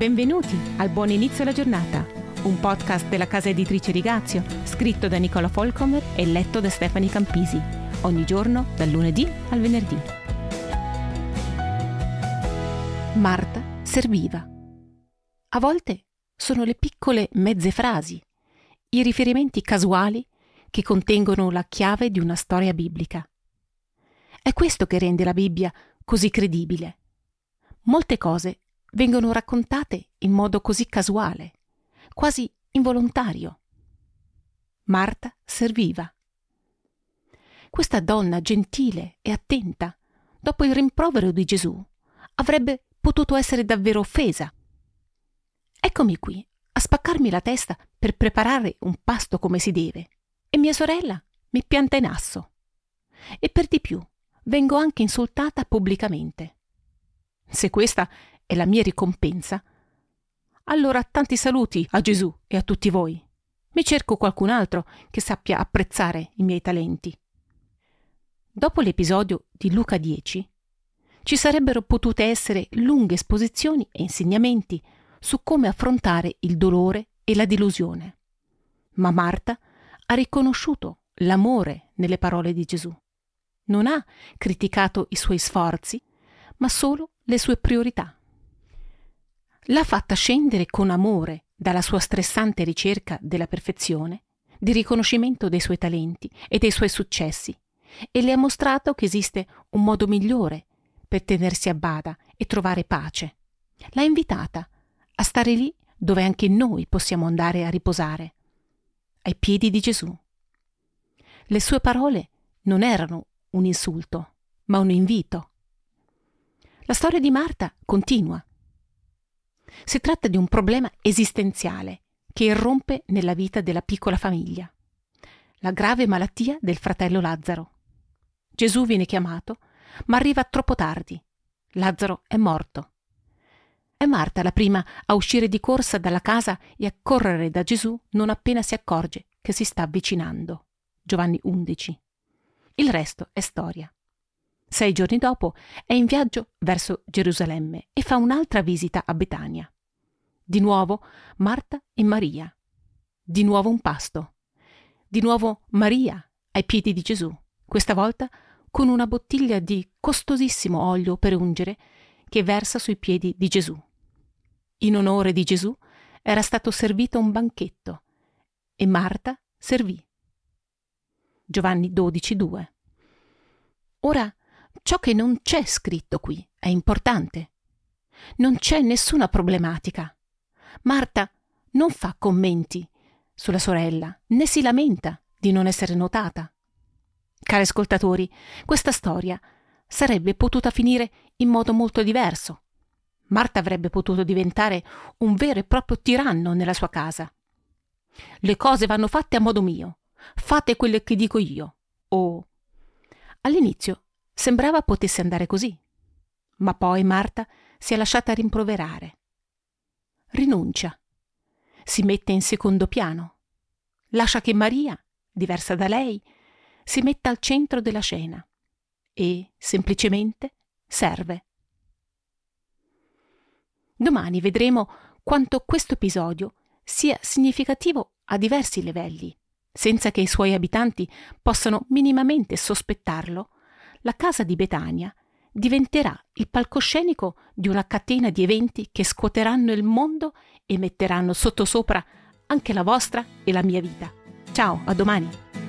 Benvenuti al Buon Inizio alla Giornata, un podcast della casa editrice Rigazio, scritto da Nicola Folcomer e letto da Stefani Campisi, ogni giorno dal lunedì al venerdì. Marta serviva. A volte sono le piccole mezze frasi, i riferimenti casuali che contengono la chiave di una storia biblica. È questo che rende la Bibbia così credibile. Molte cose vengono raccontate in modo così casuale, quasi involontario. Marta serviva. Questa donna gentile e attenta, dopo il rimprovero di Gesù, avrebbe potuto essere davvero offesa. Eccomi qui, a spaccarmi la testa per preparare un pasto come si deve, e mia sorella mi pianta in asso. E per di più, vengo anche insultata pubblicamente. Se questa è la mia ricompensa, allora tanti saluti a Gesù e a tutti voi. Mi cerco qualcun altro che sappia apprezzare i miei talenti. Dopo l'episodio di Luca 10, ci sarebbero potute essere lunghe esposizioni e insegnamenti su come affrontare il dolore e la delusione. Ma Marta ha riconosciuto l'amore nelle parole di Gesù. Non ha criticato i suoi sforzi, ma solo le sue priorità l'ha fatta scendere con amore dalla sua stressante ricerca della perfezione, di riconoscimento dei suoi talenti e dei suoi successi, e le ha mostrato che esiste un modo migliore per tenersi a bada e trovare pace. L'ha invitata a stare lì dove anche noi possiamo andare a riposare, ai piedi di Gesù. Le sue parole non erano un insulto, ma un invito. La storia di Marta continua si tratta di un problema esistenziale che irrompe nella vita della piccola famiglia. La grave malattia del fratello Lazzaro. Gesù viene chiamato, ma arriva troppo tardi. Lazzaro è morto. È Marta la prima a uscire di corsa dalla casa e a correre da Gesù non appena si accorge che si sta avvicinando. Giovanni 11. Il resto è storia. Sei giorni dopo è in viaggio verso Gerusalemme e fa un'altra visita a Betania. Di nuovo Marta e Maria. Di nuovo un pasto. Di nuovo Maria ai piedi di Gesù, questa volta con una bottiglia di costosissimo olio per ungere che versa sui piedi di Gesù. In onore di Gesù era stato servito un banchetto e Marta servì. Giovanni 12:2. Ora Ciò che non c'è scritto qui è importante. Non c'è nessuna problematica. Marta non fa commenti sulla sorella, né si lamenta di non essere notata. Cari ascoltatori, questa storia sarebbe potuta finire in modo molto diverso. Marta avrebbe potuto diventare un vero e proprio tiranno nella sua casa. Le cose vanno fatte a modo mio. Fate quello che dico io. O all'inizio Sembrava potesse andare così. Ma poi Marta si è lasciata rimproverare. Rinuncia. Si mette in secondo piano. Lascia che Maria, diversa da lei, si metta al centro della scena e semplicemente serve. Domani vedremo quanto questo episodio sia significativo a diversi livelli, senza che i suoi abitanti possano minimamente sospettarlo la casa di Betania diventerà il palcoscenico di una catena di eventi che scuoteranno il mondo e metteranno sottosopra anche la vostra e la mia vita. Ciao, a domani!